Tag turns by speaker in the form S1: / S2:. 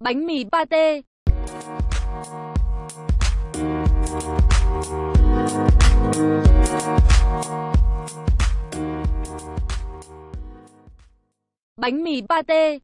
S1: Bánh mì pate. Bánh mì pate.